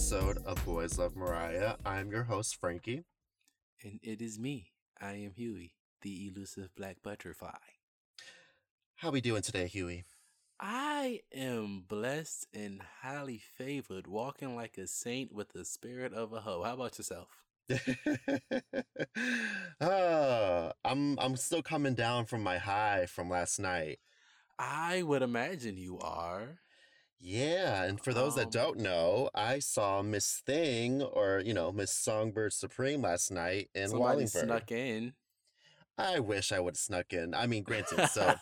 episode of Boys Love Mariah. I'm your host, Frankie. And it is me. I am Huey, the elusive black butterfly. How we doing today, Huey? I am blessed and highly favored, walking like a saint with the spirit of a hoe. How about yourself? uh, I'm I'm still coming down from my high from last night. I would imagine you are. Yeah, and for those that Um, don't know, I saw Miss Thing or you know Miss Songbird Supreme last night in somebody Wallingford. snuck in. I wish I would have snuck in. I mean, granted, so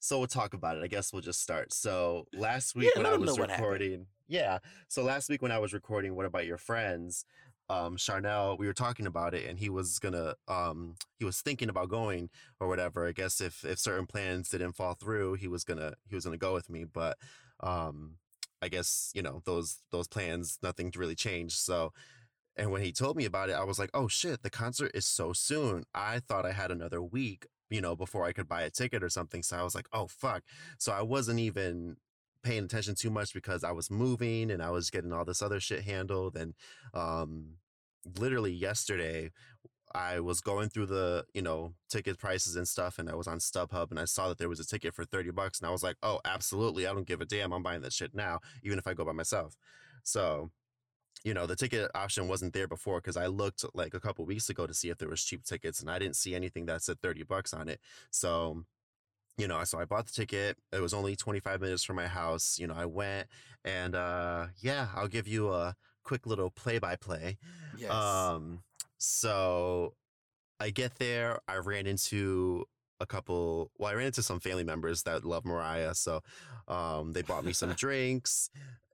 so we'll talk about it. I guess we'll just start. So last week Yeah, when I was know what happened. recording, yeah. So last week when I was recording, what about your friends? Um, Charnel, we were talking about it, and he was gonna, um, he was thinking about going or whatever. I guess if if certain plans didn't fall through, he was gonna he was gonna go with me, but um, I guess you know those those plans, nothing really changed. So and when he told me about it, I was like, oh shit, the concert is so soon. I thought I had another week, you know, before I could buy a ticket or something. So I was like, oh fuck. So I wasn't even paying attention too much because I was moving and I was getting all this other shit handled. And um literally yesterday I was going through the, you know, ticket prices and stuff, and I was on StubHub and I saw that there was a ticket for 30 bucks, and I was like, oh, absolutely. I don't give a damn. I'm buying that shit now, even if I go by myself. So you know the ticket option wasn't there before because i looked like a couple weeks ago to see if there was cheap tickets and i didn't see anything that said 30 bucks on it so you know so i bought the ticket it was only 25 minutes from my house you know i went and uh yeah i'll give you a quick little play by play Yes. um so i get there i ran into a couple well i ran into some family members that love mariah so um they bought me some drinks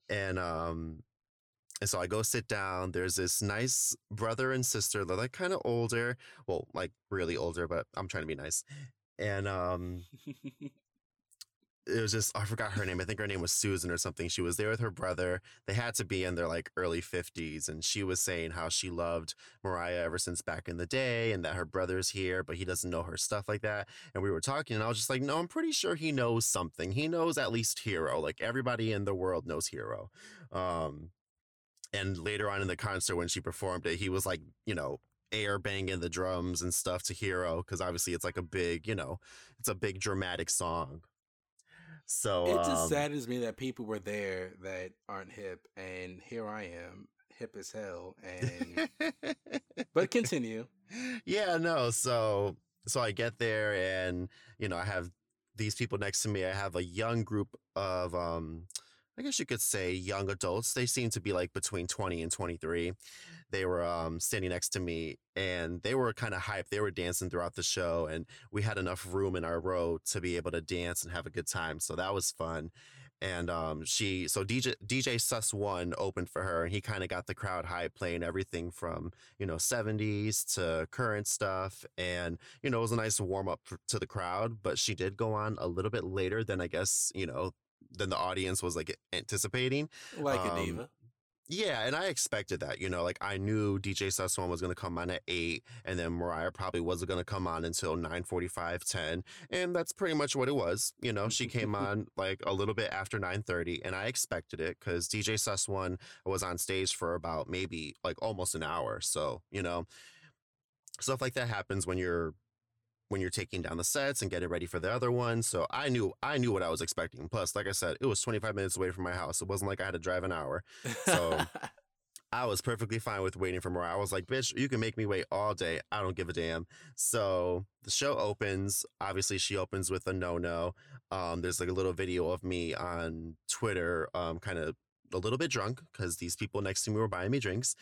and um and so I go sit down. There's this nice brother and sister. They're like kind of older. Well, like really older, but I'm trying to be nice. And um it was just I forgot her name. I think her name was Susan or something. She was there with her brother. They had to be in their like early 50s and she was saying how she loved Mariah ever since back in the day and that her brother's here but he doesn't know her stuff like that. And we were talking and I was just like, "No, I'm pretty sure he knows something. He knows at least Hero. Like everybody in the world knows Hero." Um and later on in the concert when she performed it, he was like, you know, air banging the drums and stuff to Hero because obviously it's like a big, you know, it's a big dramatic song. So it just um, saddens me that people were there that aren't hip, and here I am, hip as hell. And but continue. yeah, no. So so I get there and you know I have these people next to me. I have a young group of um I guess you could say young adults. They seem to be like between 20 and 23. They were um standing next to me and they were kind of hyped. They were dancing throughout the show and we had enough room in our row to be able to dance and have a good time. So that was fun. And um she so DJ DJ Suss One opened for her and he kind of got the crowd hype playing everything from you know 70s to current stuff and you know it was a nice warm up to the crowd but she did go on a little bit later than i guess you know than the audience was like anticipating Like a Um, diva. yeah and i expected that you know like i knew dj Suss One was going to come on at 8 and then mariah probably wasn't going to come on until 9.45 10 and that's pretty much what it was you know she came on like a little bit after 9.30 and i expected it because dj Suss One was on stage for about maybe like almost an hour so you know stuff like that happens when you're when you're taking down the sets and getting ready for the other one so i knew i knew what i was expecting plus like i said it was 25 minutes away from my house it wasn't like i had to drive an hour so- I was perfectly fine with waiting for more. I was like, bitch, you can make me wait all day. I don't give a damn. So the show opens. Obviously, she opens with a no no. Um, there's like a little video of me on Twitter, um, kind of a little bit drunk because these people next to me were buying me drinks.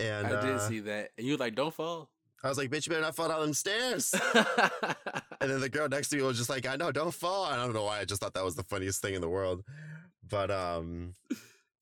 And I did uh, see that. And you were like, don't fall. I was like, bitch, you better not fall down them stairs. And then the girl next to me was just like, I know, don't fall. And I don't know why. I just thought that was the funniest thing in the world. But um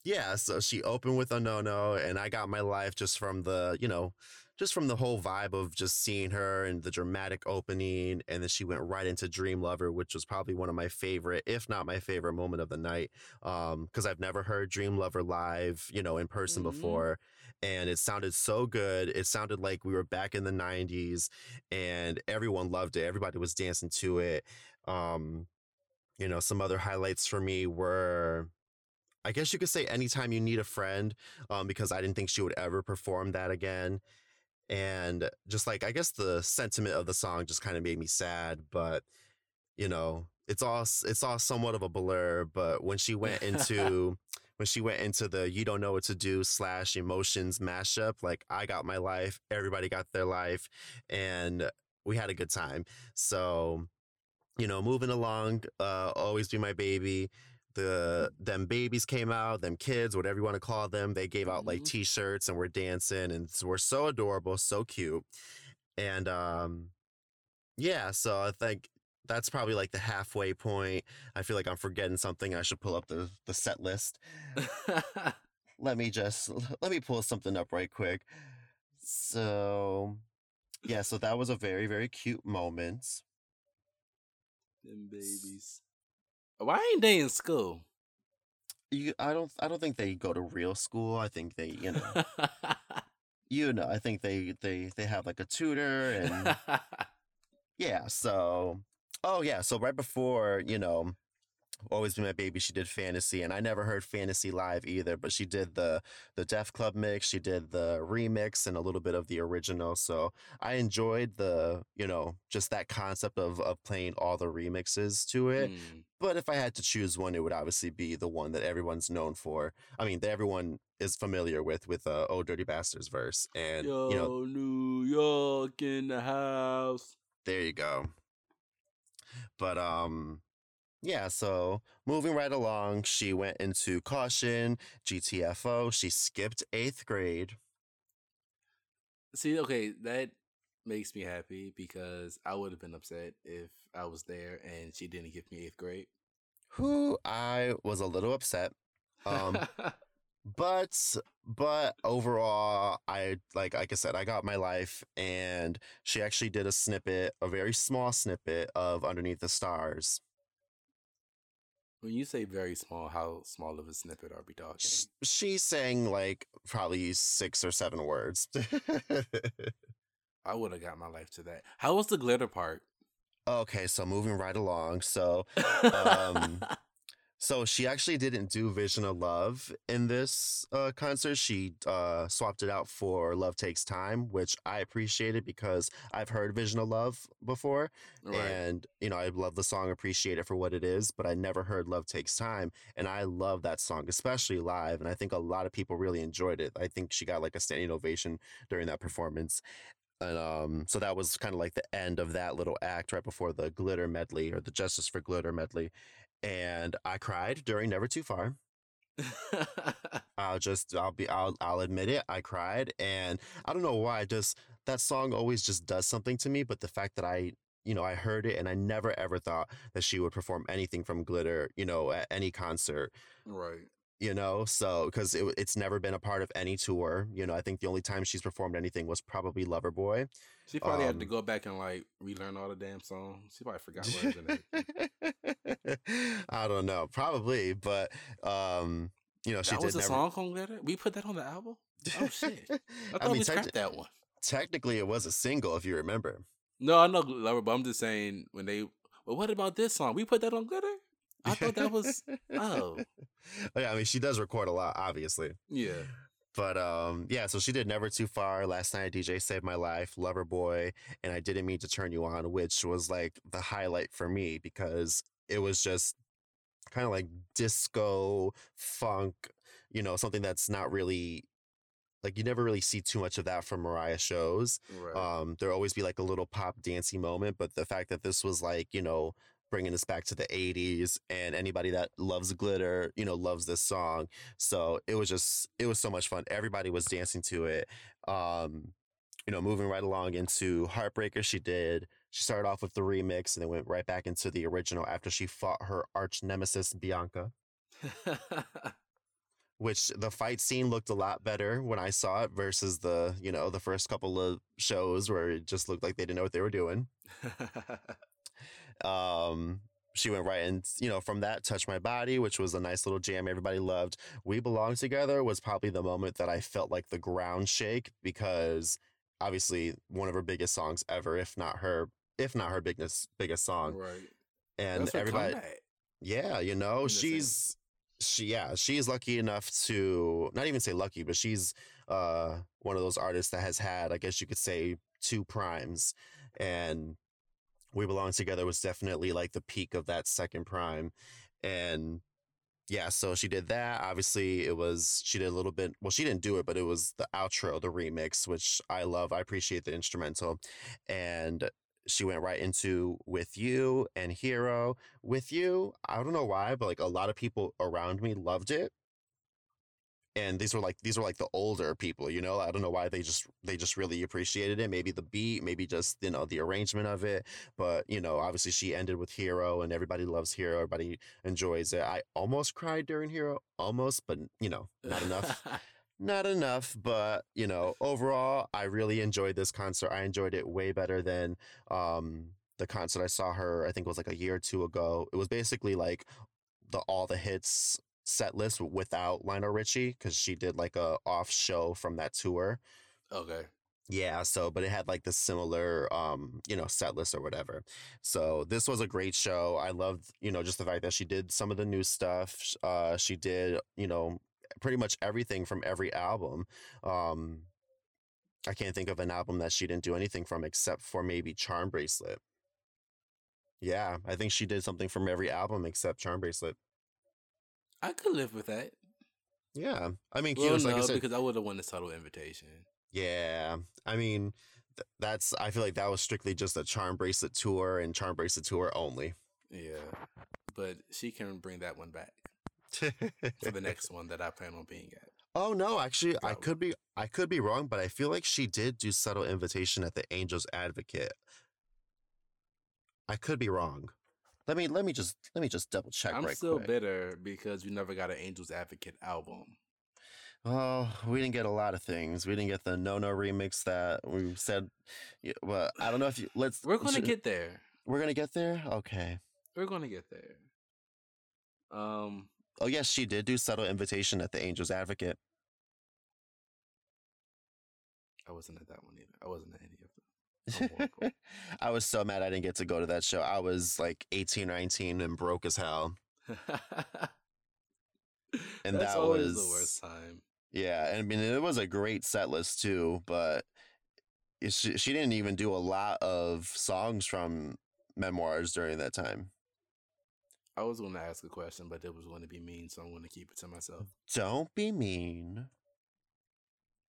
yeah, so she opened with a no no, and I got my life just from the, you know, just from the whole vibe of just seeing her and the dramatic opening. And then she went right into Dream Lover, which was probably one of my favorite, if not my favorite moment of the night. Um, because I've never heard Dream Lover live, you know, in person Mhm. before. And it sounded so good. It sounded like we were back in the 90s and everyone loved it. Everybody was dancing to it. Um, you know, some other highlights for me were I guess you could say anytime you need a friend, um, because I didn't think she would ever perform that again. And just like I guess the sentiment of the song just kind of made me sad, but you know, it's all it's all somewhat of a blur. But when she went into when she went into the you don't know what to do slash emotions mashup, like I got my life, everybody got their life, and we had a good time. So, you know, moving along, uh, always be my baby the them babies came out, them kids, whatever you want to call them. They gave out like Mhm. t-shirts and we're dancing and we're so adorable, so cute. And um yeah, so I think that's probably like the halfway point. I feel like I'm forgetting something. I should pull up the the set list. Let me just let me pull something up right quick. So yeah, so that was a very very cute moment. Them babies. Why ain't they in school? You, I don't I don't think they go to real school. I think they, you know, you know, I think they they they have like a tutor and yeah, so oh yeah, so right before, you know, Always Be My Baby, she did Fantasy and I never heard Fantasy live either, but she did the the Def Club mix, she did the remix and a little bit of the original. So I enjoyed the, you know, just that concept of of playing all the remixes to it. Mm. But if I had to choose one, it would obviously be the one that everyone's known for. I mean, that everyone is familiar with, with uh, "Oh Dirty Bastards" verse, and Yo, you know, New York in the house. there you go. But um, yeah. So moving right along, she went into caution, GTFO. She skipped eighth grade. See, okay, that makes me happy because I would have been upset if I was there and she didn't give me eighth grade. Who I was a little upset. Um, but but overall i like like i said i got my life and she actually did a snippet a very small snippet of underneath the stars when you say very small, how small of a snippet are we talking? Sh- she sang like probably six or seven words I would have got my life to that. How was the glitter part? okay so moving right along so Um, so she actually didn't do vision of love in this uh, concert she uh, swapped it out for love takes time which i appreciated because i've heard vision of love before right. and you know i love the song appreciate it for what it is but i never heard love takes time and i love that song especially live and i think a lot of people really enjoyed it i think she got like a standing ovation during that performance and um so that was kind of like the end of that little act right before the glitter medley or the justice for glitter medley and i cried during never too far i'll just i'll be i'll, I'll admit it i cried and i don't know why just that song always just does something to me but the fact that i you know i heard it and i never ever thought that she would perform anything from glitter you know at any concert right. You know so because it, it's never been a part of any tour you know i think the only time she's performed anything was probably loverboy She probably had to Um, go back and like relearn all the damn songs. She probably forgot words and everything. i don't know probably but um you know she That did was a never song on glitter. We put that on the album. Oh shit! I thought I mean, we scrapped that one. technically it was a single if you remember No, I know lover, but I'm just saying when they. Well, what about this song? We put that on glitter. I thought that was. Oh, yeah i mean she does record a lot obviously yeah. But um, yeah, so she did Never Too Far. Last night, DJ Saved My Life, Lover Boy, and I Didn't Mean to Turn You On, which was like the highlight for me because it was just kind of like disco, funk, you know, something that's not really like you never really see too much of that from Mariah shows. Right. Um, there'll always be like a little pop dancey moment, but the fact that this was like, you know, bringing us back to the 80s and anybody that loves glitter, you know, loves this song. So it was just, it was so much fun. Everybody was dancing to it. Um, you know, moving right along into Heartbreaker, she did. She started off with the remix and then went right back into the original after she fought her arch nemesis, Bianca, which the fight scene looked a lot better when I saw it versus the, you know, the first couple of shows where it just looked like they didn't know what they were doing. Um, she went right and you know from that touch my body which was a nice little jam everybody loved. We belong together was probably the moment that i felt like the ground shake because obviously one of her biggest songs ever if not her if not her biggest biggest song. Right. and That's everybody yeah you know she's she yeah she's lucky enough to not even say lucky but she's uh one of those artists that has had i guess you could say two primes. And we belong together was definitely like the peak of that second prime and yeah so she did that obviously it was she did a little bit well she didn't do it but it was the outro the remix which i love i appreciate the instrumental and she went right into with you and hero with you i don't know why but like a lot of people around me loved it and these were like these were like the older people you know i don't know why they just they just really appreciated it maybe the beat maybe just you know the arrangement of it but you know obviously she ended with hero and everybody loves hero everybody enjoys it i almost cried during hero almost but you know not enough not enough, but you know, overall, I really enjoyed this concert. I enjoyed it way better than um, the concert I saw her. I think it was like a year or two ago. It was basically like the all the hits set list without Lionel Richie because she did like a off show from that tour. Okay. Yeah, so but it had like the similar um, you know, set list or whatever. So this was a great show. I loved, you know, just the fact that she did some of the new stuff. Uh she did, you know, pretty much everything from every album. Um, I can't think of an album that she didn't do anything from except for maybe Charm Bracelet. Yeah, I think she did something from every album except Charm Bracelet. I could live with that. Yeah, I mean, Well, Kyo's, like I no, said, because I would have won the subtle invitation. yeah, I mean, th- that's I feel like that was strictly just a Charm Bracelet tour and Charm Bracelet tour only. Yeah, but she can bring that one back for the next one that I plan on being at. Oh no, actually, I could be I could be wrong, but I feel like she did do subtle invitation at the Angels Advocate. I could be wrong. Let me let me just let me just double check I'm right still quick. bitter because we never got an Angels Advocate album. Oh, we didn't get a lot of things. We didn't get the No No remix that we said. Well, I don't know if you let's. We're gonna should- get there. We're gonna get there. Okay. We're gonna get there. Um, Oh yes, she did do subtle invitation at the Angels Advocate. I wasn't at that one either. I wasn't at any of them. I'm horrible. Oh, I was so mad I didn't get to go to that show. I was like 18, 19 and broke as hell. And That's that was the worst time. Yeah, and I mean it was a great set list too, but she she didn't even do a lot of songs from memoirs during that time. I was going to ask a question, but it was going to be mean, so I'm going to keep it to myself. Don't be mean.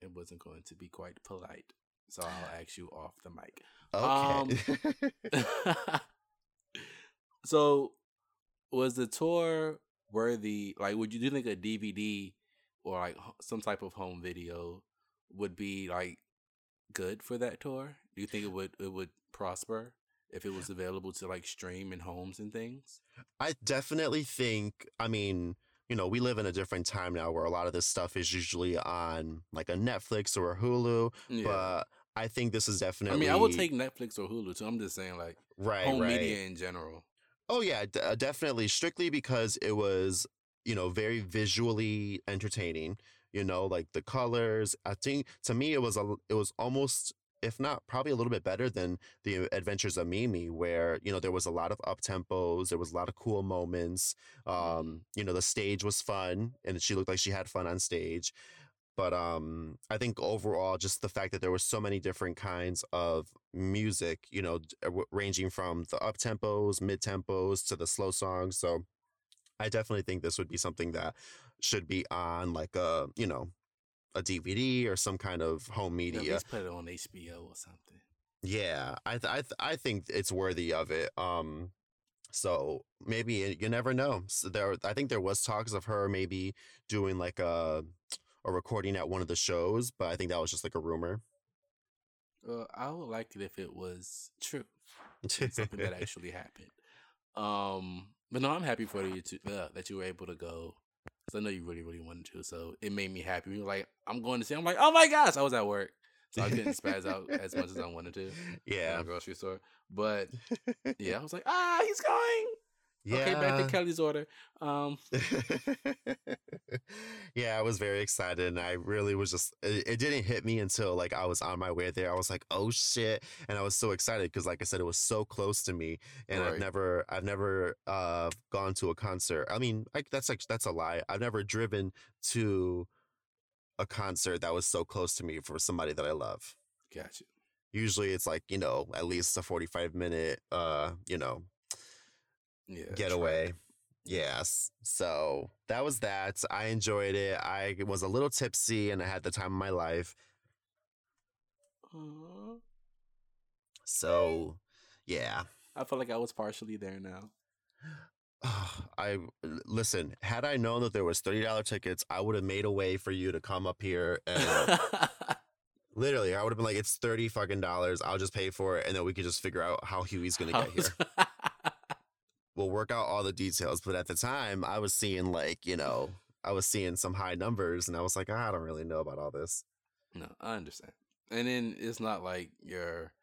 It wasn't going to be quite polite, so I'll ask you off the mic. Okay. Um, so, was the tour worthy? Like, would you do you think a DVD or like some type of home video would be like good for that tour? Do you think it would it would prosper if it was available to like stream in homes and things? I definitely think, I mean, you know, we live in a different time now where a lot of this stuff is usually on like a Netflix or a Hulu, Yeah. but I think this is definitely. I mean, I would take Netflix or Hulu too. I'm just saying, like right, home right. media in general. Oh yeah, d- uh, definitely. Strictly because it was, you know, very visually entertaining. You know, like the colors. I think to me it was a, it was almost, if not probably a little bit better than the Adventures of Mimi, where you know there was a lot of up tempos, there was a lot of cool moments. Um, you know, the stage was fun, and she looked like she had fun on stage. But um, I think overall, just the fact that there were so many different kinds of music, you know, uh, ranging from the up tempos, mid tempos to the slow songs. So I definitely think this would be something that should be on like a, you know, a DVD or some kind of home Yeah, media. let's put it on HBO or something. Yeah, I th- I th- I think it's worthy of it. Um, so maybe uh, you never know. So there, I think there was talks of her maybe doing like a a recording at one of the shows, but I think that was just like a rumor. Well, I would like it if it was true, something that actually happened. Um, but no, I'm happy for you to uh, that you were able to go. Cause I know you really, really wanted to, so it made me happy. You were like, "I'm going to see." I'm like, "Oh my gosh!" I was at work, so I couldn't spaz out as much as I wanted to. yeah. grocery store. But yeah, I was like, "Ah, he's going!" Yeah. Okay, back to Kelly's order. Um Yeah, I was very excited and I really was just it, it, didn't hit me until like I was on my way there. I was like, "Oh shit." And I was so excited because like I said it was so close to me and right. I've never I've never uh gone to a concert. I mean, like that's like that's a lie. I've never driven to a concert that was so close to me for somebody that I love. Gotcha. Usually it's like, you know, at least a 45 minute uh, you know, yeah, getaway. Yes. So that was that. I enjoyed it. I was a little tipsy and I had the time of my life. Aww. So, yeah. I feel like I was partially there now. I listen. Had I known that there was thirty dollar tickets, I would have made a way for you to come up here and literally, I would have been like, "It's thirty fucking dollars. I'll just pay for it, and then we could just figure out how Huey's gonna get here." we'll work out all the details. But at the time, I was seeing like, you know, I was seeing some high numbers and I was like, ah, I don't really know about all this. No, I understand. And then it's not like you're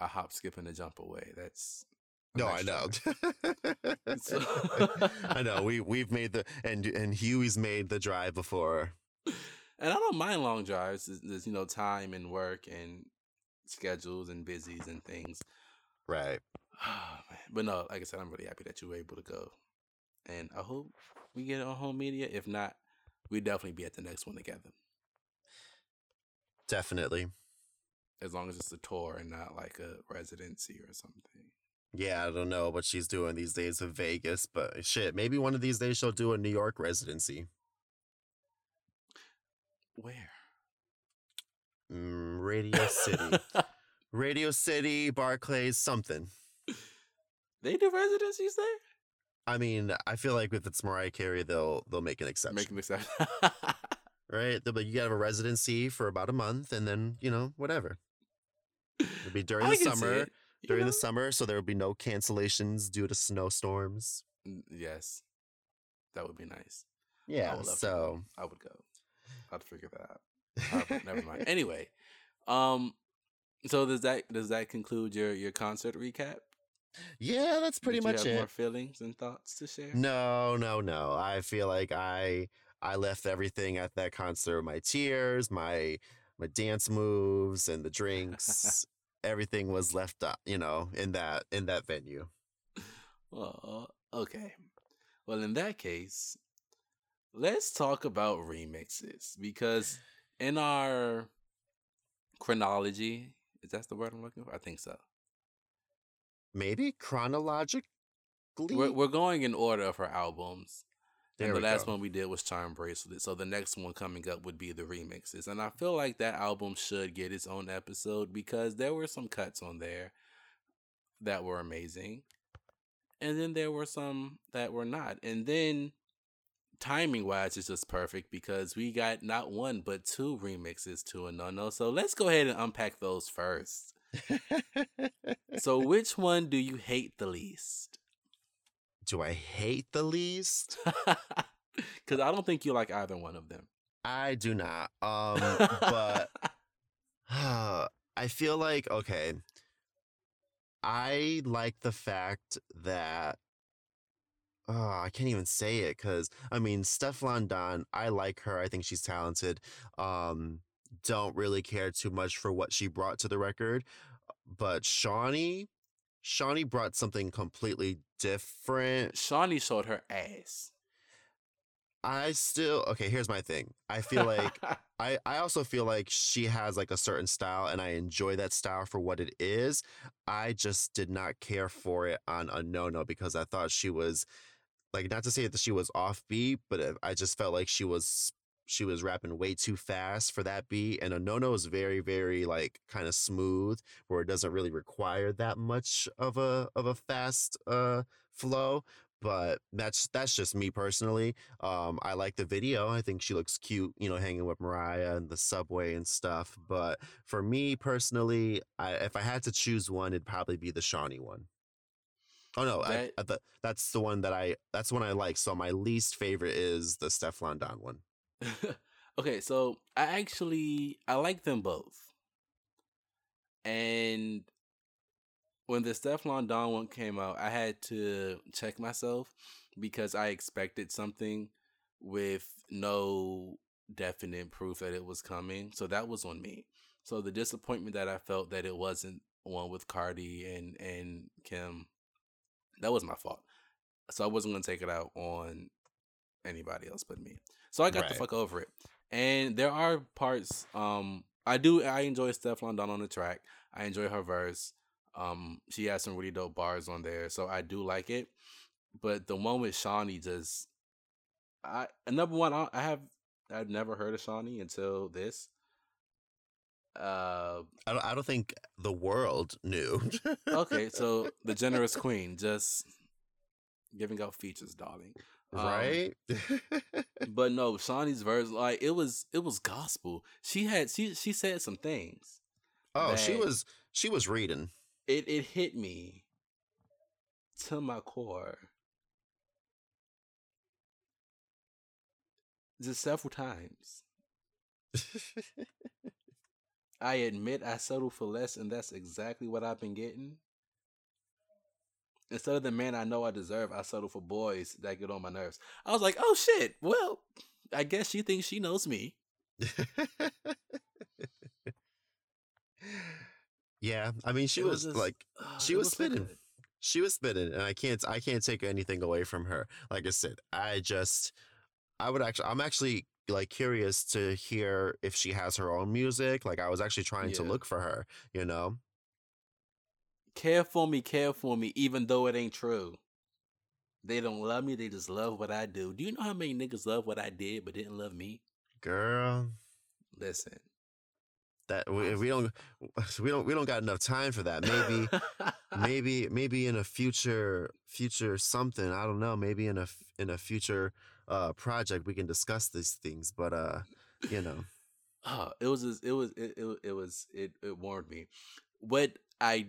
a hop, skip, and a jump away. That's no, I know. I know. We we've made the and and Huey's made the drive before. And I don't mind long drives. There's, there's you know time and work and schedules and busies and things. Right. But no, like I said, I'm really happy that you were able to go, and I hope we get on home media. If not, we definitely be at the next one together. Definitely. As long as it's a tour and not like a residency or something. Yeah, I don't know what she's doing these days in Vegas, but shit, maybe one of these days she'll do a New York residency. Where? Mm, Radio City. Radio City, Barclays, something. They do residencies there. I mean, I feel like if it's Mariah Carey, they'll they'll make an exception. Make an exception, right? They'll be you gotta have a residency for about a month, and then you know whatever. It'll be during the summer. During know? the summer, so there will be no cancellations due to snowstorms. Yes, that would be nice. Yeah, so I would go. I'd figure that out. Uh, never mind. Anyway, um, so does that does that conclude your your concert recap? Yeah, that's pretty Did much you have it. More feelings and thoughts to share? No, no, no. I feel like I I left everything at that concert. My tears, my my dance moves, and the drinks. everything was left up, you know, in that in that venue. Well, okay. Well, in that case, let's talk about remixes because in our chronology, is that the word I'm looking for? I think so maybe chronologically. We're, we're going in order of her albums. There and the last go. one we did was Charm Bracelet. So the next one coming up would be the remixes. And I feel like that album should get its own episode because there were some cuts on there that were amazing. And then there were some that were not. And then timing wise it's just perfect because we got not one but two remixes to a no no. So let's go ahead and unpack those first so, which one do you hate the least? Do I hate the least? Because I don't think you like either one of them. I do not. Um, but uh, I feel like okay. I like the fact that oh, I can't even say it because I mean Stefflon Don, I like her. I think she's talented. Um, don't really care too much for what she brought to the record. But Shawni, Shawni brought something completely different. Shawni showed her ass. I still okay, here's my thing. I feel like I I also feel like she has like a certain style and I enjoy that style for what it is. I just did not care for it on a no-no because I thought she was like not to say that she was offbeat, but uh, I just felt like she was she was rapping way too fast for that beat. And a no no is very, very like kind of smooth, where it doesn't really require that much of a of a fast uh flow. But that's that's just me personally. Um, I like the video. I think she looks cute, you know, hanging with Mariah and the subway and stuff. But for me personally, I, if I had to choose one, it'd probably be the Shawni one. Oh no, that, I, I, that's the one that I that's the one I like. So my least favorite is the Stefflon Don one. okay, so I actually I like them both. And when the Stefflon Don one came out, I had to check myself because I expected something with no definite proof that it was coming. So that was on me. So the disappointment that I felt that it wasn't one with Cardi and and Kim, that was my fault. So I wasn't gonna take it out on anybody else but me. So I got right. the fuck over it. And there are parts um I do I enjoy Stefflon Don on the track. I enjoy her verse. Um she has some really dope bars on there, so I do like it. But the one with Shawni just I number one I, I have I've never heard of Shawni until this. Uh, I don't, I don't think the world knew. okay, so the generous queen just giving out features, darling. Um, right. but no, Shawni's verse, like it was, it was gospel. She had, she, she said some things. Oh, she was, she was reading. It, it hit me to my core. Just several times. I admit I settled for less, and that's exactly what I've been getting. Instead of the man I know I deserve, I settle for boys that get on my nerves. I was like, oh shit, well, I guess she thinks she knows me. yeah, I mean, she was, was just, like, uh, she was, was spitting. she was spitting, and I can't, I can't take anything away from her. Like I said, I just, I would actually, I'm actually like curious to hear if she has her own music. Like I was actually trying yeah. to look for her, you know. Care for me, care for me, even though it ain't true. They don't love me, they just love what I do. Do you know how many niggas love what I did but didn't love me? Girl. Listen. That we, we don't we don't we don't got enough time for that. Maybe maybe maybe in a future future something, I don't know, maybe in a in a future uh project we can discuss these things but uh you know uh, it was it was it, it, it was it, it warned me what i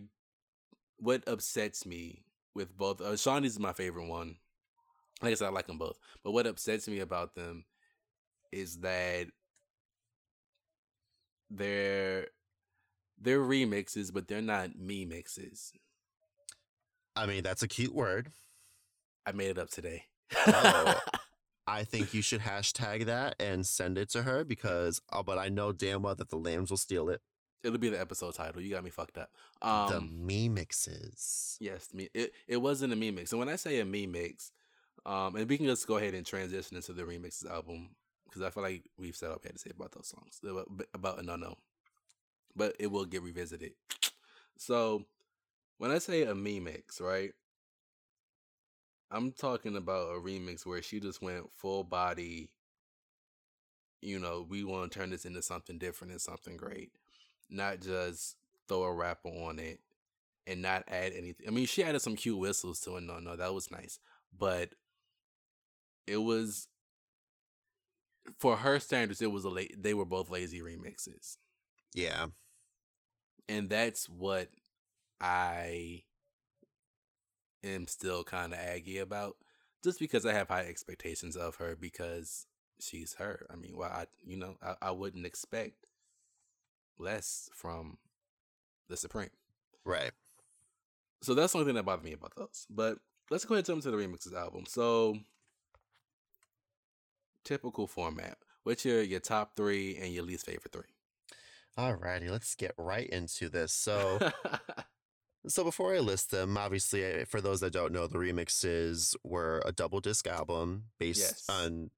what upsets me with both uh, Shawni's is my favorite one. Like i said i like them both but what upsets me about them is that they're they're remixes but they're not me mixes i mean that's a cute word. I made it up today. Oh, I think you should hashtag that and send it to her because, uh, but I know damn well that the lambs will steal it. It'll be the episode title. You got me fucked up. Um, the me mixes. Yes, me. It it wasn't a me mix, and when I say a me mix, um, and we can just go ahead and transition into the remixes album because I feel like we've said what we had to say about those songs about, about no no, but it will get revisited. So when I say a me mix, right? I'm talking about a remix where she just went full body. You know, we want to turn this into something different and something great, not just throw a rapper on it and not add anything. I mean, she added some cute whistles to it. No, no, that was nice, but it was for her standards. It was a late. They were both lazy remixes. Yeah, and that's what I am still kind of aggy about just because I have high expectations of her because she's her. I mean, well, I you know I, I wouldn't expect less from the Supreme. Right. So that's the only thing that bothered me about those. But let's go ahead and jump into the remixes album. So typical format. What's your your top three and your least favorite three? Alrighty, let's get right into this. So So before I list them, obviously, eh, for those that don't know, the remixes were a double disc album based yes. on,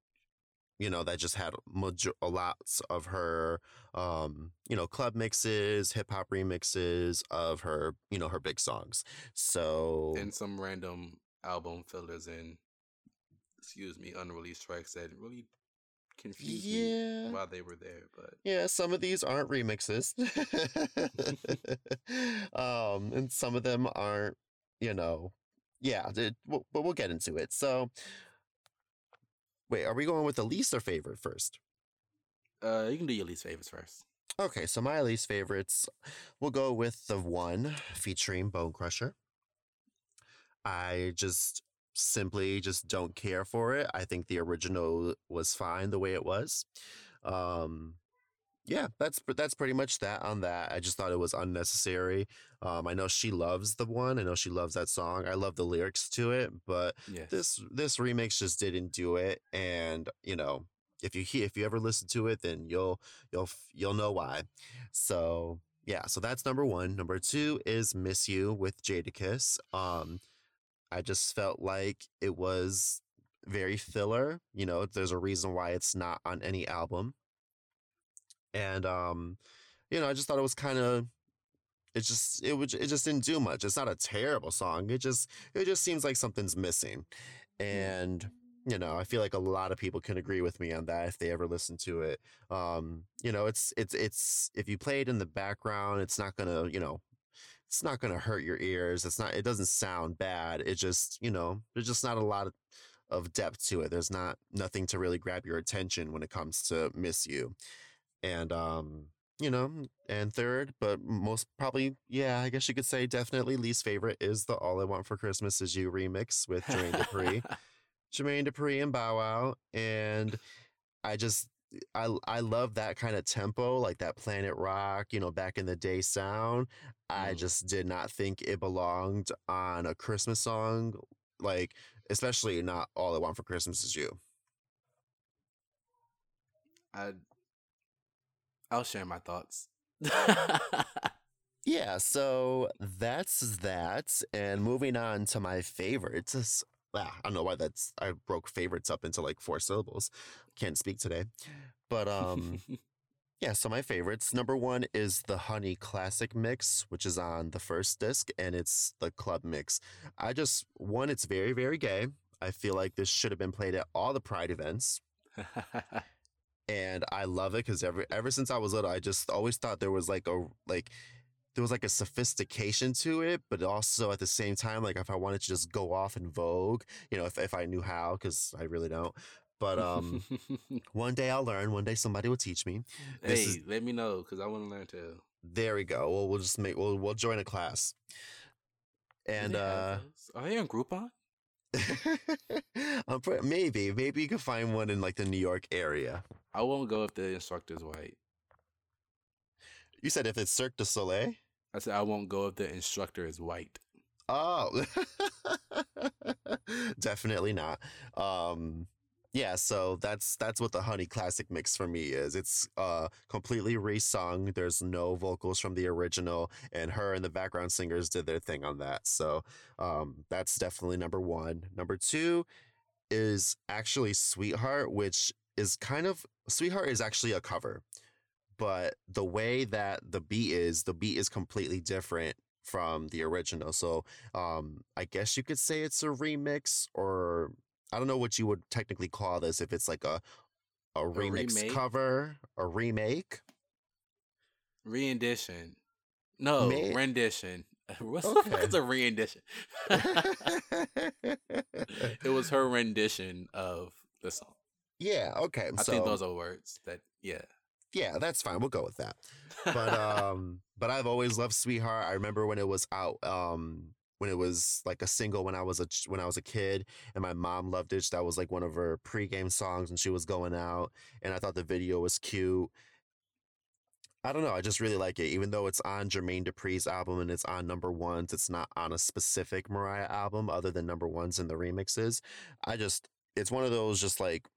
you know, that just had major- lots of her, um, you know, club mixes, hip hop remixes of her, you know, her big songs. So and some random album fillers and excuse me, unreleased tracks that really confused yeah. me while they were there. But yeah, some of these aren't remixes, um, and some of them aren't. You know, yeah, it, but we'll get into it. So, wait, are we going with the least or favorite first? Uh, you can do your least favorites first. Okay, so my least favorites, we'll go with the one featuring Bone Crusher. I just simply just don't care for it. I think the original was fine the way it was. Um, yeah, that's that's pretty much that on that. I just thought it was unnecessary. Um, I know she loves the one. I know she loves that song. I love the lyrics to it, but Yes. this this remix just didn't do it. And you know, if you if you ever listen to it, then you'll you'll you'll know why. So yeah, so that's number one. Number two is "Miss You" with Jadakiss. Um, I just felt like it was very filler. You know, there's a reason why it's not on any album and um you know i just thought it was kind of it just it would it just didn't do much. It's not a terrible song. It just it just seems like something's missing. And you know i feel like a lot of people can agree with me on that if they ever listen to it. Um you know it's it's it's if you play it in the background it's not gonna you know it's not gonna hurt your ears. It's not it doesn't sound bad. It just you know there's just not a lot of of depth to it. There's not nothing to really grab your attention when it comes to miss you and um you know and third but most probably yeah i guess you could say definitely least favorite is the all i want for christmas is you remix with jermaine dupri jermaine dupri and bow wow and i just I, I love that kind of tempo, like that Planet Rock, you know, back in the day sound. I Mm. just did not think it belonged on a Christmas song, like, especially not All I Want for Christmas Is You. I I'll share my thoughts. Yeah, so that's that. And moving on to my favorites. Ah, I don't know why that's I broke favorites up into like four syllables. Can't speak today. But um yeah, so my favorites. Number one is the Honey Classic Mix, which is on the first disc, and it's the club mix. I just one, it's very, very gay. I feel like this should have been played at all the Pride events. and I love it because ever ever since I was little, I just always thought there was like a like there was like a sophistication to it, but also at the same time, like if I wanted to just go off in Vogue, you know, if if I knew how, because I really don't. But um, one day I'll learn. One day somebody will teach me. hey, is- let me know because I want to learn too. There we go. Well, we'll just make we'll we'll join a class. And uh, are they on Groupon? I'm pre- maybe maybe you could find one in like the New York area. I won't go if the instructor's white. You said if it's Cirque du Soleil. I said I won't go if the instructor is white. Oh, definitely not. Um, yeah, so that's that's what the Honey Classic mix for me is. It's uh completely resung. There's no vocals from the original, and her and the background singers did their thing on that. So um, that's definitely number one. Number two is actually Sweetheart, which is kind of Sweetheart is actually a cover, but the way that the beat is, the beat is completely different from the original. So um I guess you could say it's a remix or I don't know what you would technically call this if it's like a a remix remake? cover, a remake. Rendition. No, May- rendition. What's the Okay. fuck is a rendition? it was her rendition of the song. Yeah, okay. I so think those are words that yeah. yeah, that's fine. We'll go with that. but um but i've always loved sweetheart i remember when it was out um when it was like a single when i was a when i was a kid and my mom loved it that was like one of her pregame songs when she was going out and i thought the video was cute i don't know i just really like it even though it's on jermaine dupri's album and it's on number ones it's not on a specific mariah album other than number ones and the remixes i just it's one of those just like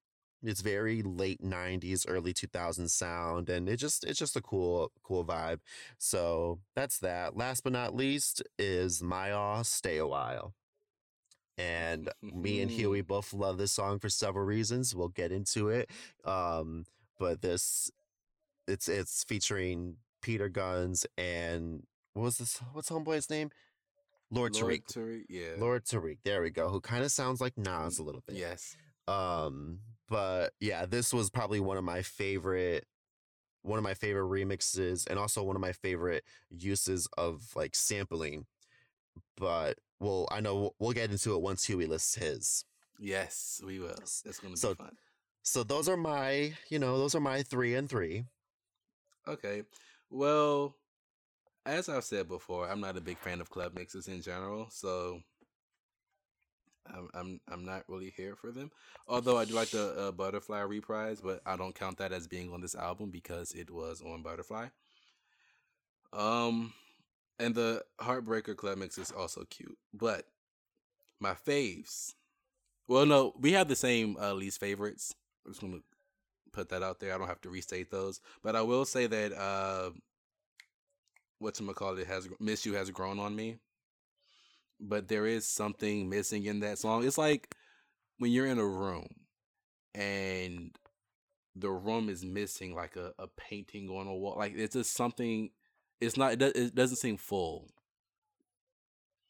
it's very late 90s early 2000s sound and it just it's just a cool cool vibe. So that's that. Last but not least is my aw stay a while. And me and huey both love this song for several reasons we'll get into it um but this it's it's featuring peter gunz and what was this what's homeboy's name? Lord, Lord tariq. Tariq, yeah. lord tariq there we go who kind of sounds like nas a little bit. Yes. Um, but yeah, this was probably one of my favorite one of my favorite remixes and also one of my favorite uses of like sampling. But well, I know we'll get into it once Huey lists his. Yes, we will. That's gonna So- be fun. So those are my, you know, those are my three and three. Okay. Well, as I've said before, I'm not a big fan of club mixes in general, so I'm I'm I'm not really here for them. Although I do like the uh, Butterfly reprise, but I don't count that as being on this album because it was on Butterfly. Um, and the Heartbreaker Club mix is also cute. But my faves, well, no, we have the same uh, least favorites. I'm just gonna put that out there. I don't have to restate those, but I will say that uh, what to call it has "Miss You" has grown on me but there is something missing in that song. It's like when you're in a room and the room is missing like a, a painting on a wall. Like it's just something. It's not. It, do, it doesn't seem full.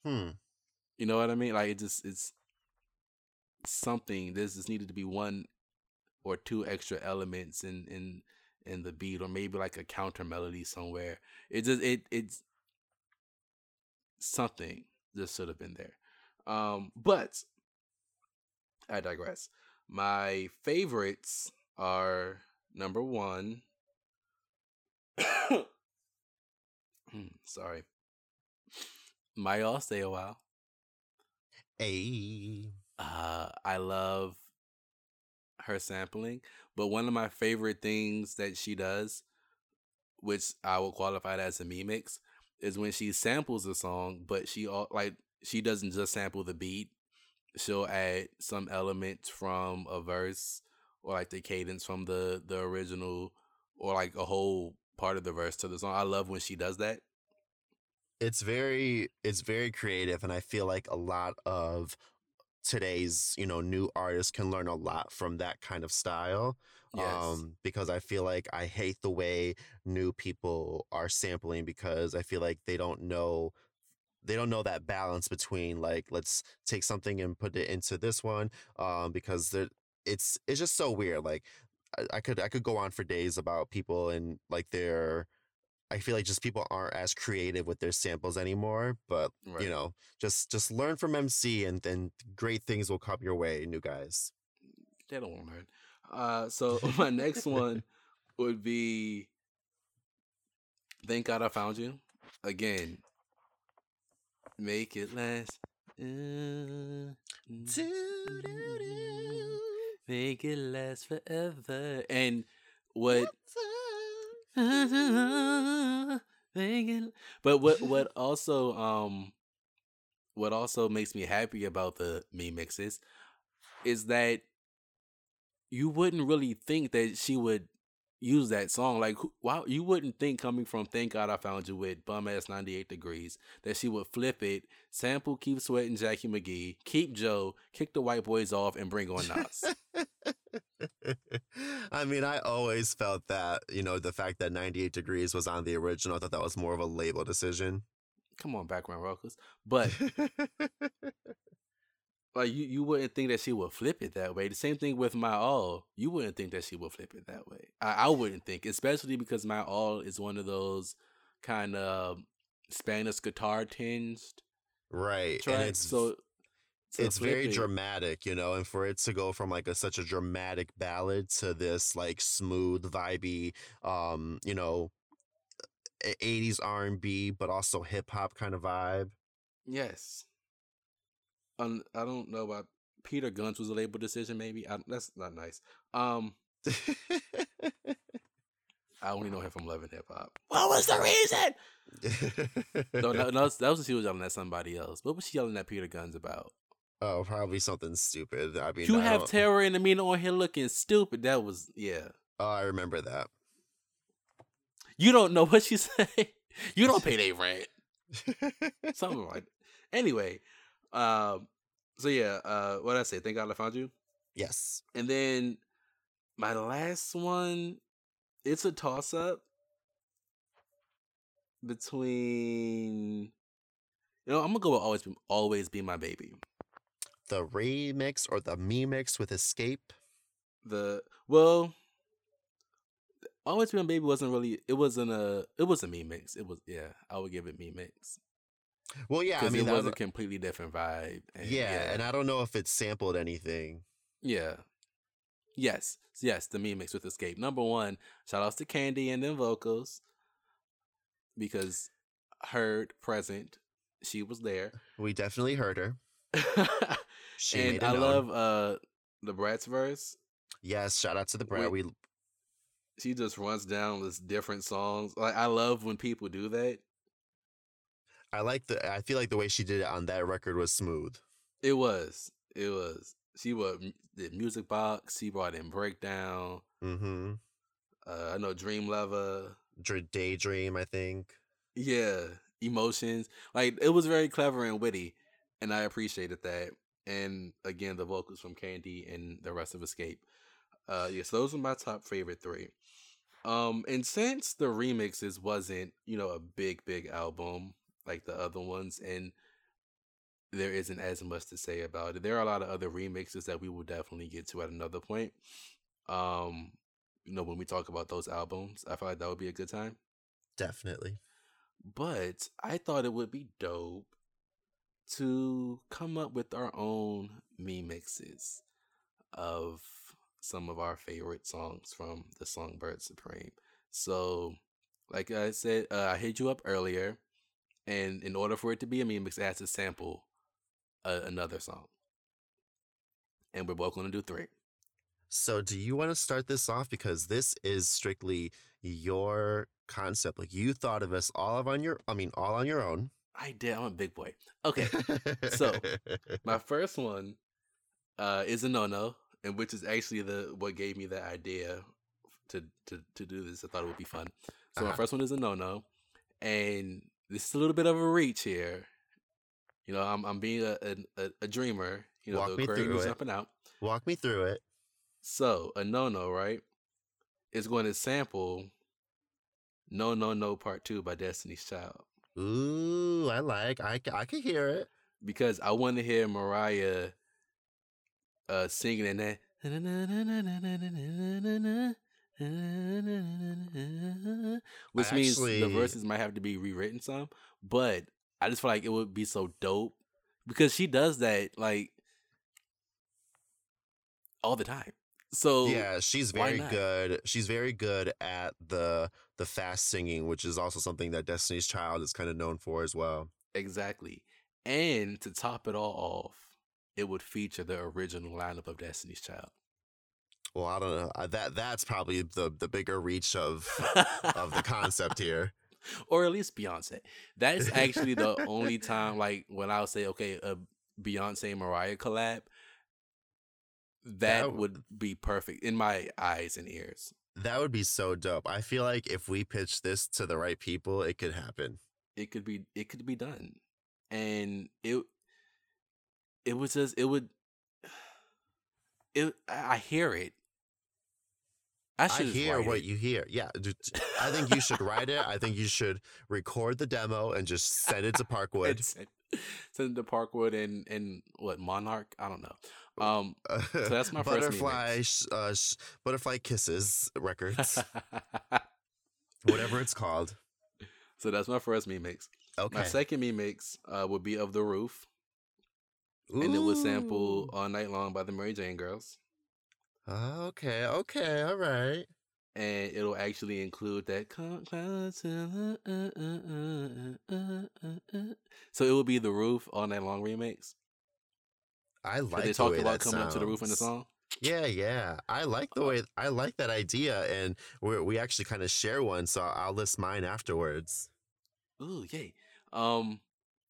Hmm. You know what I mean? Like it just it's something. There's just needed to be one or two extra elements in in in the beat, or maybe like a counter melody somewhere. It just it it's something this should have been there. Um, but I digress. My favorites are number one. Hmm, sorry. My all stay a while. A. Uh, I love her sampling, but one of my favorite things that she does, which I will qualify as a mix, is when she samples a song, but she all like she doesn't just sample the beat. She'll add some elements from a verse or like the cadence from the the original or like a whole part of the verse to the song. I love when she does that. It's very it's very creative and I feel like a lot of today's, you know, new artists can learn a lot from that kind of style. Yes. Um, because I feel like I hate the way new people are sampling because I feel like they don't know they don't know that balance between like let's take something and put it into this one um because it's it's just so weird like I, I could I could go on for days about people and like their I feel like just people aren't as creative with their samples anymore. But right. you know, just just learn from MC, and then great things will come your way, new guys. They don't want to learn. Uh, so my next one would be Thank God I Found You. Again, make it last. Uh, make it last forever. And what but what what also um what also makes me happy about the me mixes is that you wouldn't really think that she would use that song. Like, wow, you wouldn't think coming from "Thank God I Found You" with "Bum Ass 98 Degrees" that she would flip it, sample "Keep Sweating" Jacci McGhee, keep Joe, kick the white boys off, and bring on Nas. I mean, I always felt that you know the fact that 98 Degrees was on the original. I thought that was more of a label decision. Come on, background rockers, but like you, you wouldn't think that she would flip it that way. The same thing with my all. You wouldn't think that she would flip it that way. I, I wouldn't think, especially because my all is one of those kind of Spanish guitar tinged, right? Tracks. And it's so. It's very dramatic, you know, and for it to go from like a such a dramatic ballad to this like smooth, vibey, um, you know, 80s R&B but also hip hop kind of vibe. Yes un, I don't know about Peter Gunz was a label decision. Maybe I, that's not nice. Um, I only know him from Love and Hip Hop. What was the reason? no, no, no, that was when she was yelling at somebody else. What was she yelling at Peter Gunz about? Oh, probably something stupid. I mean, you I have terror in the meaning on here looking stupid. That was yeah. Oh, I remember that. You don't know what she said. You don't pay their rent. Something like. Anyway, um, so yeah, uh, what I say? Thank God I found you. Yes. And then my last one, it's a toss up between. You know, I'm gonna go with always be, always be my baby. The remix or the me mix with Xscape? The well, always be my baby wasn't really. It wasn't a. It was a me mix. It was yeah. I would give it me mix. Well, yeah, I mean, it was a completely different vibe. And, yeah, yeah, and I don't know if it sampled anything. Yeah. Yes, yes, the me mix with Xscape. Number one, shout outs to Kandi and them vocals because heard present, she was there. We definitely heard her. She and I love uh the Brat's verse. Yes, shout out to the Brat. We She just runs down this different songs. Like I love when people do that. I like the. I feel like the way she did it on that record was smooth. It was. It was. She was did music box. She brought in breakdown. Mm-hmm. Uh, I know Dream Lover. Dr- Daydream, I think. Yeah, emotions. Like it was very clever and witty, and I appreciated that. And again, the vocals from Kandi and the rest of Xscape. Uh, yes, those are my top favorite three. Um, and since the remixes wasn't, you know, a big big album like the other ones, and there isn't as much to say about it. There are a lot of other remixes that we will definitely get to at another point. Um, you know, when we talk about those albums, I feel like that would be a good time. Definitely. But I thought it would be dope to come up with our own me mixes of some of our favorite songs from the Songbird Supreme. So, like I said, uh, I hit you up earlier, and in order for it to be a me mix, it has to sample a, another song. And we're both going to do three. So, do you want to start this off because this is strictly your concept? Like you thought of this all of on your. I mean, all on your own. I did. I'm a big boy. Okay. So, My first one uh, is a no no, and which is actually the what gave me the idea to to to do this. I thought it would be fun. So my Uh-huh. first one is a no no, and this is a little bit of a reach here. You know, I'm I'm being a a, a dreamer. You know, Walk the aquarium is jumping out. walk me through it. So a no no, right, is going to sample "No No No" Part Two by Destiny's Child Ooh, I like. I I could hear it. because I want to hear Mariah uh singing in that which means the verses might have to be rewritten some but I just feel like it would be so dope because she does that like all the time so yeah, she's very good. She's very good at the the fast singing, which is also something that Destiny's Child is kind of known for as well. exactly and to top it all off it would feature the original lineup of Destiny's Child Well, I don't know. That that's probably the the bigger reach of of the concept here. or at least Beyonce. That's actually the only time, like when I'll say, okay, a Beyonce Mariah collab, that That would be perfect in my eyes and ears. That would be so dope. I feel like if we pitch this to the right people, it could happen. It could be, it could be done, and it, it was just, it would, it. I hear it. I I hear what it. you hear. Yeah, I think you should write it. I think you should record the demo and just send it to Parkwood. Send, send it to Parkwood and and what Monarch? I don't know. Um, that's my first butterfly, sh- uh, sh- butterfly kisses records, whatever it's called. so that's my first me mix. Okay, My second me mix uh, would be of the roof, and it was sampled all night long by the Mary Jane Girls, Okay, okay, all right. and it'll actually include that. Come closer to the-. So it will be the roof all night long remix. I Like they the talk about coming up to the roof in the song. Yeah, yeah. I like the way I like that idea, and we we actually kind of share one. So I'll list mine afterwards. Ooh, yay. Um,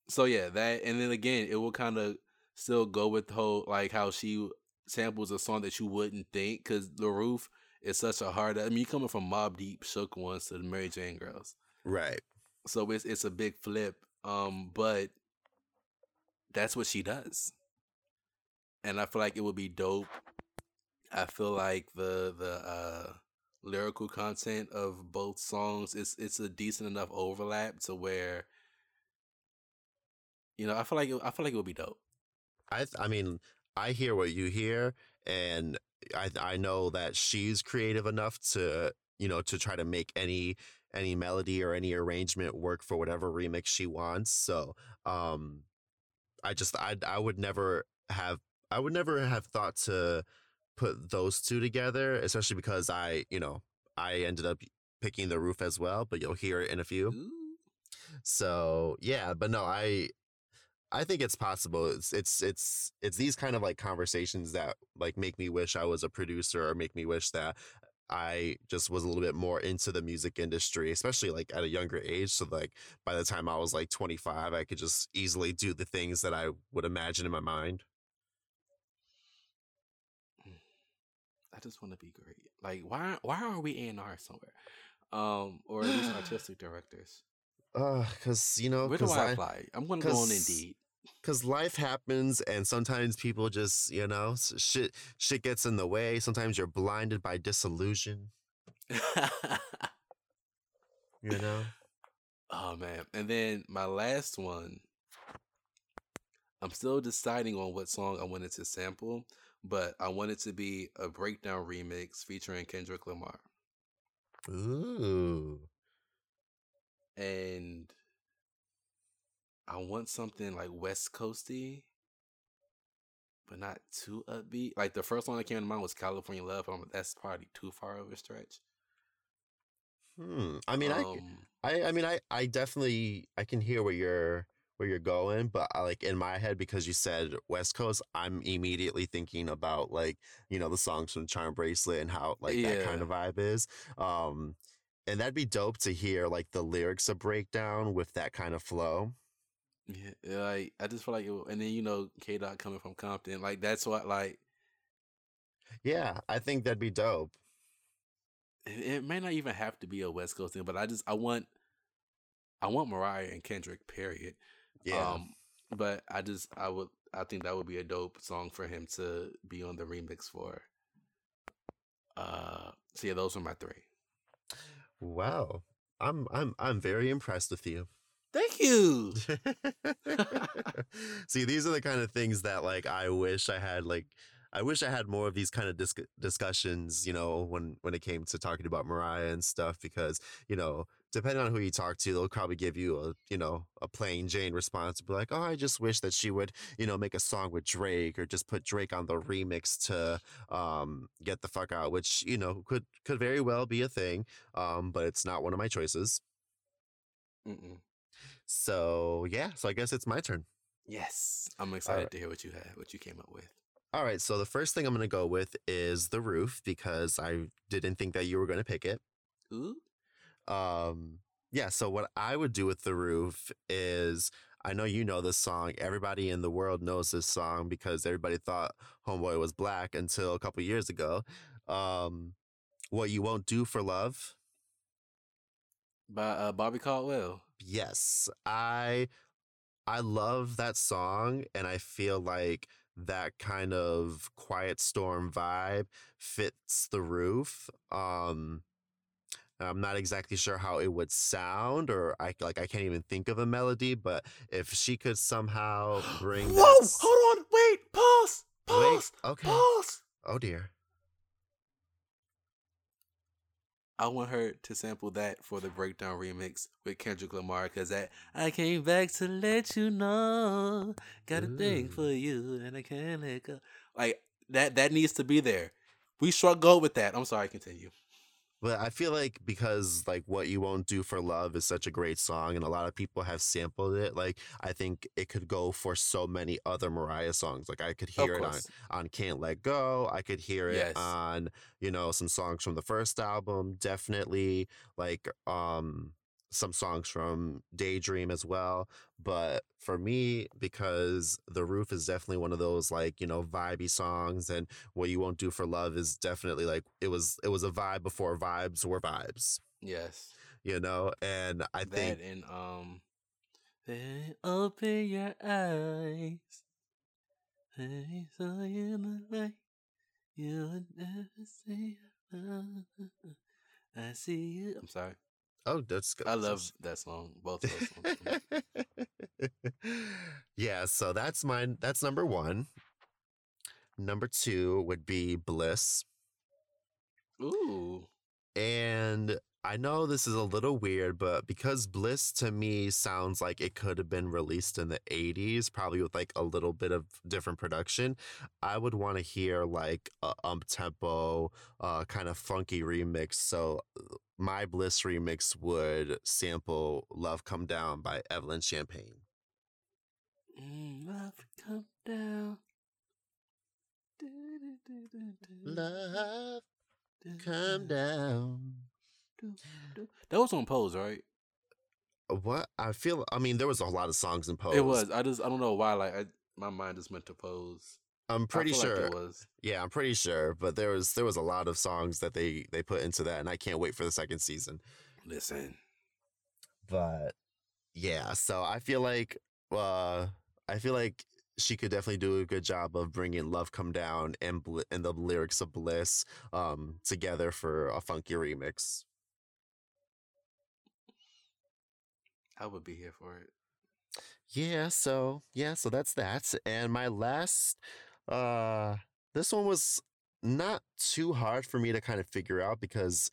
so yeah, that and then again, it will kind of still go with the whole like how she samples a song that you wouldn't think because the roof is such a hard. I mean, you coming from Mobb Deep, Shook Ones to the Mary Jane Girls, Right. so it's it's a big flip. Um, but that's what she does, and I feel like it would be dope. I feel like the the uh lyrical content of both songs is it's a decent enough overlap to where you know I feel like it, I feel like it would be dope. I I mean, I hear what you hear, and I I know that she's creative enough to you know to try to make any any melody or any arrangement work for whatever remix she wants. So um, I just I I would never have I would never have thought to put those two together, especially because I you know I ended up picking the roof as well, but you'll hear it in a few. Ooh. So yeah, but no, I I think it's possible. It's it's it's it's these kind of like conversations that like make me wish I was a producer or make me wish that I just was a little bit more into the music industry, especially like at a younger age. So like by the time I was like 25, I could just easily do the things that I would imagine in my mind. Just want to be great. Like why why are we A and R somewhere? Um, or at least artistic directors. Uh, cause you know, Where do I I, apply? I'm gonna go on Indeed. cause life happens, and sometimes people just you know shit shit gets in the way. Sometimes you're blinded by disillusion. You know. oh man. And then my last one, I'm still deciding on what song I wanted to sample, but I want it to be a breakdown remix featuring Kendrick Lamar. Ooh. And I want something like West Coasty, but not too upbeat. Like the first one that came to mind was California Love. but I'm- that's probably too far of a stretch. Hmm. I mean, I um, I I mean I I definitely I can hear where you're where you're going, but I, like in my head because you said West Coast, I'm immediately thinking about like you know the songs from Charm Bracelet and how like that kind of vibe is. Um, and that'd be dope to hear like the lyrics of breakdown with that kind of flow. Yeah, yeah, like I just feel like, it, and then you know, K Dot coming from Compton, like that's what like Yeah, I think that'd be dope. it, it may not even have to be a West Coast thing, but I just I want I want Mariah and Kendrick, period. Yeah. Um, but I just I would I think that would be a dope song for him to be on the remix for. Uh, so yeah, those are my three. wow. I'm I'm I'm very impressed with you. Thank you. See, these are the kind of things that like I wish I had like I wish I had more of these kind of dis- discussions, you know, when when it came to talking about Mariah and stuff because, you know, depending on who you talk to, they'll probably give you a, you know, a plain Jane response be like, "Oh, I just wish that she would, you know, make a song with Drake or just put Drake on the remix to um get the fuck out," which, you know, could could very well be a thing, um but it's not one of my choices. Mm-mm. So, yeah, so I guess it's my turn. Yes, I'm excited right. to hear what you had, what you came up with. All right, so the first thing I'm going to go with is The Roof because I didn't think that you were going to pick it. Ooh, Um yeah, so what I would do with The Roof is I know you know this song. Everybody in the world knows this song because everybody thought Homeboy was black until a couple years ago. Um What You Won't Do for Love. by uh, Bobby Caldwell. Yes, I I love that song and I feel like that kind of quiet storm vibe fits the roof. Um I'm not exactly sure how it would sound or I like I can't even think of a melody, but if she could somehow bring Whoa! that Hold on, wait, pause, Wait, pause, okay. pause. Oh dear. I want her to sample that for the breakdown remix with Kendrick Lamar because that I came back to let you know, got a thing for you and I can't let go. Like that, that needs to be there. We struggle with that. I'm sorry, continue. But I feel like because like what you won't do for love is such a great song and a lot of people have sampled it, like I think it could go for so many other Mariah songs. Like I could hear it on on Can't Let Go. I could hear it Yes. on, you know, some songs from the first album, definitely like um some songs from Daydream as well. But for me, because The Roof is definitely one of those like, you know, vibey songs and What You Won't Do for Love is definitely like it was it was a vibe before vibes were vibes, Yes. you know? And I think and um then open your eyes. I saw you in the light. You would never see I see you. I'm sorry. Oh that's good. I love that song. Both of those songs. yeah, so that's mine. That's number one. Number two would be Bliss. Ooh. And I know this is a little weird, but because Bliss to me sounds like it could have been released in the 80s, probably with like a little bit of different production, I would want to hear like a ump tempo, uh, kind of funky remix. So uh, my Bliss remix would sample Love Come Down by Evelyn Champagne. Mm, love Come Down. Love Come Down. That was on Pose, right? What I feel, I mean, there was a lot of songs in Pose. It was. I just I don't know why. Like I, my mind just went to Pose. I'm pretty sure. Like it was. Yeah, I'm pretty sure. But there was there was a lot of songs that they they put into that, and I can't wait for the second season. Listen, But yeah, so I feel like uh I feel like she could definitely do a good job of bringing "Love Come Down" and Bl- and the lyrics of "Bliss" um together for a funky remix. I would be here for it. Yeah, so yeah, so that's that. And my last uh this one was not too hard for me to kind of figure out because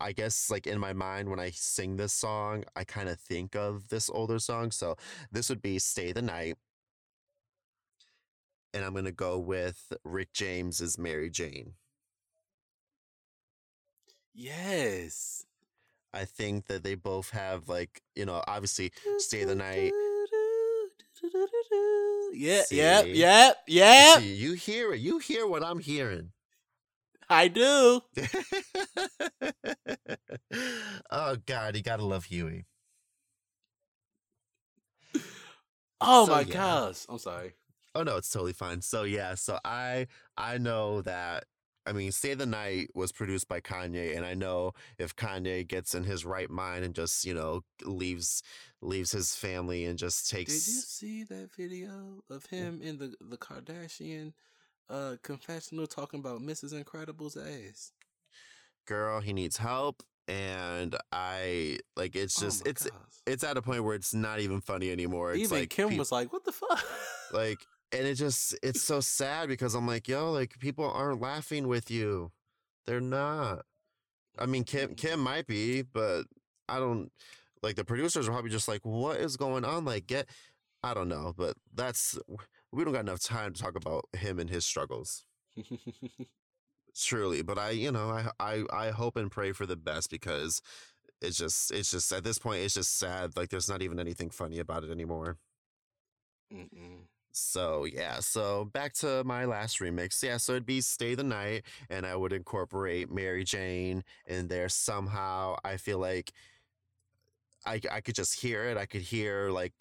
I guess like in my mind when I sing this song, I kind of think of this older song. So this would be Stay the Night. And I'm going to go with Rick James's Mary Jane. Yes. I think that they both have like, you know, obviously Stay the Night. Yeah, See? yep, yep, yep. See, you hear it. You hear what I'm hearing. I do. oh God, you gotta love Huey. Oh So, my yeah. gosh. I'm sorry. Oh no, it's totally fine. So yeah, so I I know that I mean Stay the Night was produced by Kanye and I know if Kanye gets in his right mind and just, you know, leaves leaves his family and just takes Did you see that video of him in the the Kardashian uh confessional talking about Mrs. Incredible's ass? girl, he needs help and I like it's Oh just my it's gosh. it's at a point where it's not even funny anymore. It's Even like Kim was like, "What the fuck?" like and it just it's so sad because i'm like yo like people aren't laughing with you. They're not. I mean kim mm-hmm. kim might be but i don't like the producers are probably just like what is going on? Like get i don't know but that's we don't got enough time to talk about him and his struggles. Truly but i you know i i, I hope and pray for the best because it's just it's just at this point it's just sad like there's not even anything funny about it anymore. Mm-mm. So yeah, so back to my last remix. Yeah, so it'd be Stay the Night, and I would incorporate Mary Jane in there somehow. I feel like I I could just hear it. I could hear like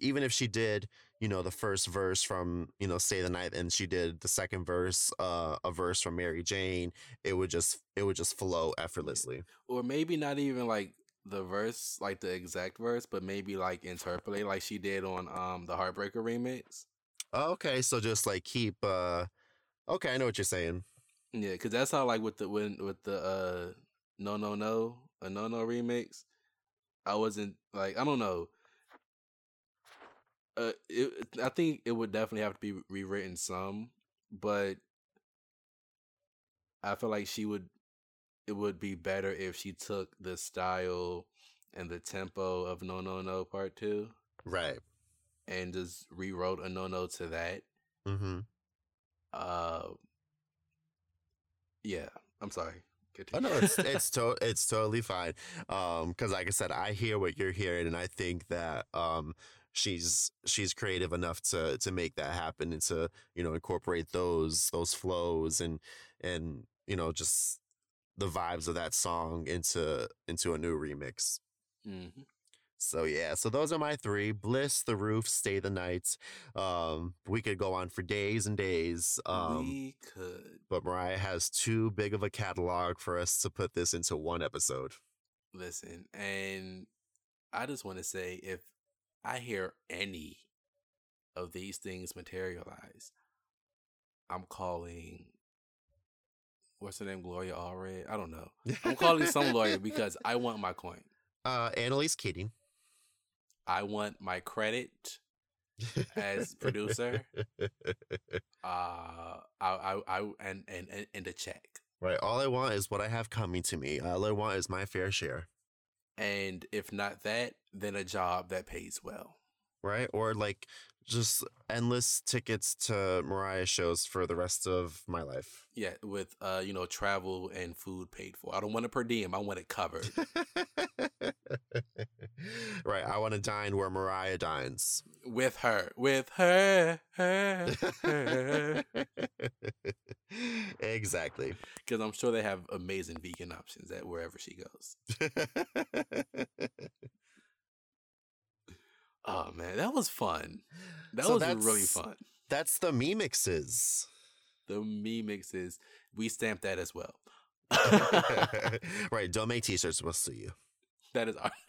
even if she did, you know, the first verse from, you know, Stay the Night and she did the second verse, uh a verse from Mary Jane, it would just it would just flow effortlessly. or maybe not even like the verse, like the exact verse, but maybe like interpolate like she did on um the Heartbreaker remix. Okay, so just like keep uh okay, I know what you're saying. Yeah, because that's how like with the when with the uh no no no a no no remix, I wasn't like I don't know. Uh, it, I think it would definitely have to be rewritten some, but I feel like she would. It would be better if she took the style and the tempo of No No No Part Two Right. And just rewrote a No No to that. Mm-hmm. Uh, yeah, I'm sorry. Oh no, it's it's to, it's totally fine. Um, because like I said, I hear what you're hearing, and I think that um she's she's creative enough to to make that happen and to you know incorporate those those flows and and you know just the vibes of that song into into a new remix. Mhm. So yeah, so those are my three: Bliss, The Roof, Stay the Night. Um, we could go on for days and days. Um, we could but Mariah has too big of a catalog for us to put this into one episode. listen, and I just want to say if I hear any of these things materialize, I'm calling. What's her name? Gloria Allred? I don't know. I'm calling some lawyer because I want my coin. uh Annalise Keating. I want my credit as producer. Uh, I, I, I, and and and, and a check. right. All I want is what I have coming to me. All I want is my fair share. And if not that, then a job that pays well. Right? Or like just endless tickets to Mariah shows for the rest of my life. Yeah, with uh, you know, travel and food paid for. I don't want it per diem. I want it covered. right. I want to dine where Mariah dines. with her. With her. her, her. exactly. Because I'm sure they have amazing vegan options at wherever she goes. oh man, that was fun. That So was really fun. That's the me mixes. The me mixes, we stamped that as well. right. Don't make t-shirts. We'll see you. that is our.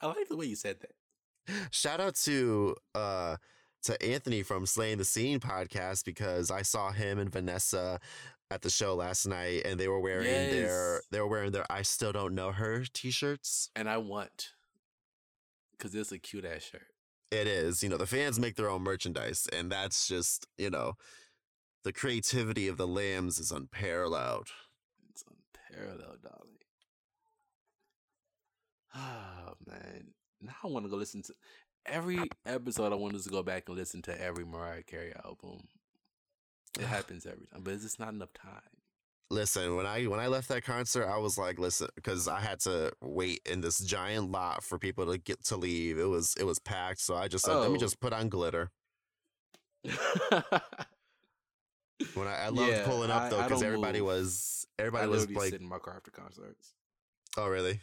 I like the way you said that. Shout out to uh to Anthony from Slaying the Scene podcast because I saw him and Vanessa at the show last night and they were wearing their they were wearing their I still don't know her t-shirts. And I want, because it's a cute ass shirt. It is, you know, the fans make their own merchandise and that's just, you know, the creativity of the lambs is unparalleled. It's unparalleled, darling. Oh man, now I want to go listen to every episode. I wanted to go back and listen to every Mariah Carey album. It happens every time, but it's just not enough time. Listen, when I when I left that concert, I was like, listen, because I had to wait in this giant lot for people to get to leave. It was it was packed, so I just said, let me Oh. just put on glitter. When I, I loved Yeah, pulling up I- though, because everybody move. was I everybody was literally like, sit in my car after concerts. oh really?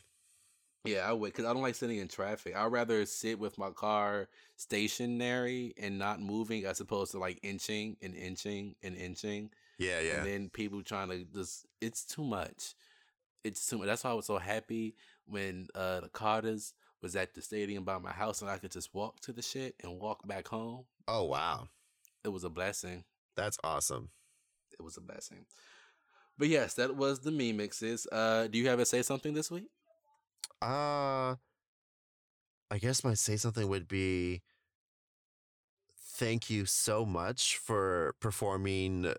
Yeah, I would because I don't like sitting in traffic. I'd rather sit with my car stationary and not moving as opposed to like inching and inching and inching. Yeah, yeah. And then people trying to just it's too much. It's too much. That's why I was so happy when uh the Carters was at the stadium by my house and I could just walk to the shit and walk back home. oh wow, It was a blessing. that's awesome. It was a blessing. But yes, that was the me mixes. Uh do you have to say something this week? Uh I guess my say something would be thank you so much for performing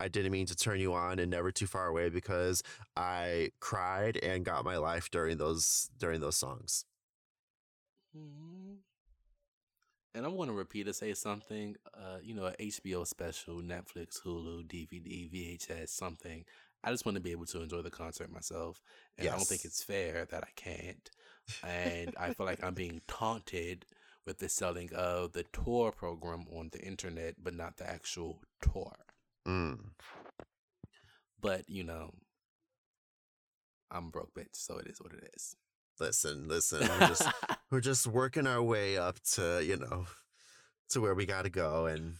I didn't mean to turn you on and never too far away because I cried and got my life during those during those songs. Mhm. And I want to repeat or say something. Uh, you know, a HBO special, Netflix, Hulu, DVD, VHS, something. I just want to be able to enjoy the concert myself, and I don't think it's fair that I can't. And I feel like I'm being taunted with the selling of the tour program on the internet, but not the actual tour. Mm. But you know, I'm broke bitch, so it is what it is. Listen, listen, we're just we're just working our way up to, you know, to where we got to go and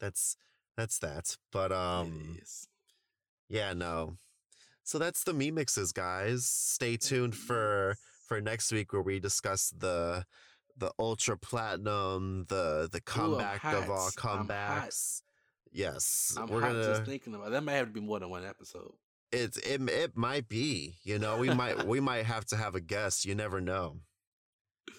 that's that's that. But um. Yeah, no. So that's the me mixes, guys. Stay tuned for for next week where we discuss the the ultra platinum, the the comeback of all hot. I'm hot. comebacks. Yes, I'm we're gonna. just thinking about that. Might have to be more than one episode. It's it it might be. You know, we might we might have to have a guest. You never know.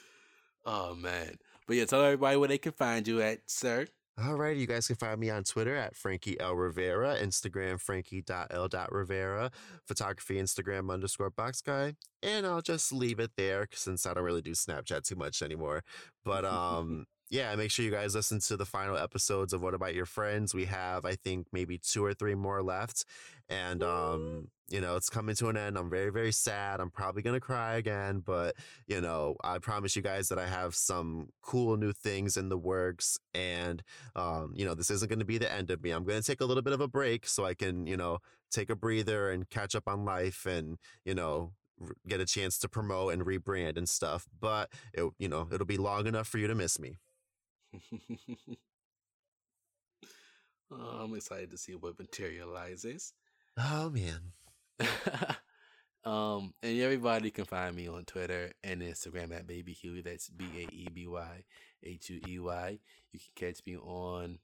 Oh man. But yeah, tell everybody where they can find you at, sir. All right, you guys can find me on Twitter at Frankie L Rivera, Instagram Frankie.L.Rivera, photography Instagram underscore box guy, and I'll just leave it there since I don't really do Snapchat too much anymore. But um, yeah, make sure you guys listen to the final episodes of What About Your Friends. We have, I think, maybe two or three more left, and um, you know, it's coming to an end. I'm very, very sad. I'm probably gonna cry again, but you know, I promise you guys that I have some cool new things in the works, and um, you know, this isn't going to be the end of me. I'm going to take a little bit of a break so I can, you know, take a breather and catch up on life and, you know, get a chance to promote and rebrand and stuff. But it, you know, it'll be long enough for you to miss me. oh, I'm excited to see what materializes. Oh man. um, and everybody can find me on Twitter and Instagram at Baby Huey. That's B A E B Y H U E Y. You can catch me on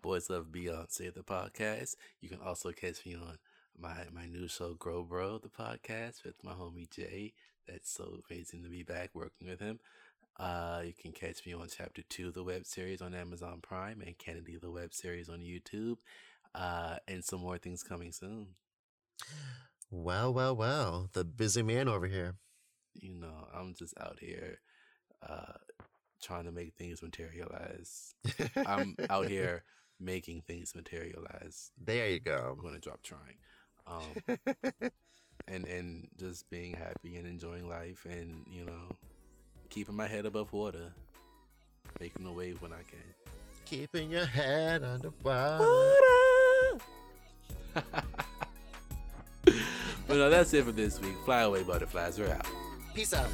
Boys Love Beyonce, the podcast. You can also catch me on my my new show, Grow Bro, the podcast with my homie Jay. That's so amazing to be back working with him. Uh, you can catch me on Chapter Two, of the web series on Amazon Prime, and Kennedy, the web series on YouTube. Uh, and some more things coming soon. Well, well, well. The busy man over here. you know, I'm just out here uh trying to make things materialize. I'm out here making things materialize. There you go. I'm gonna drop trying. Um and and just being happy and enjoying life and, you know, keeping my head above water. Making a wave when I can. keeping your head underwater. Water. but no, that's it for this week. Fly away, butterflies. We're out. Peace out.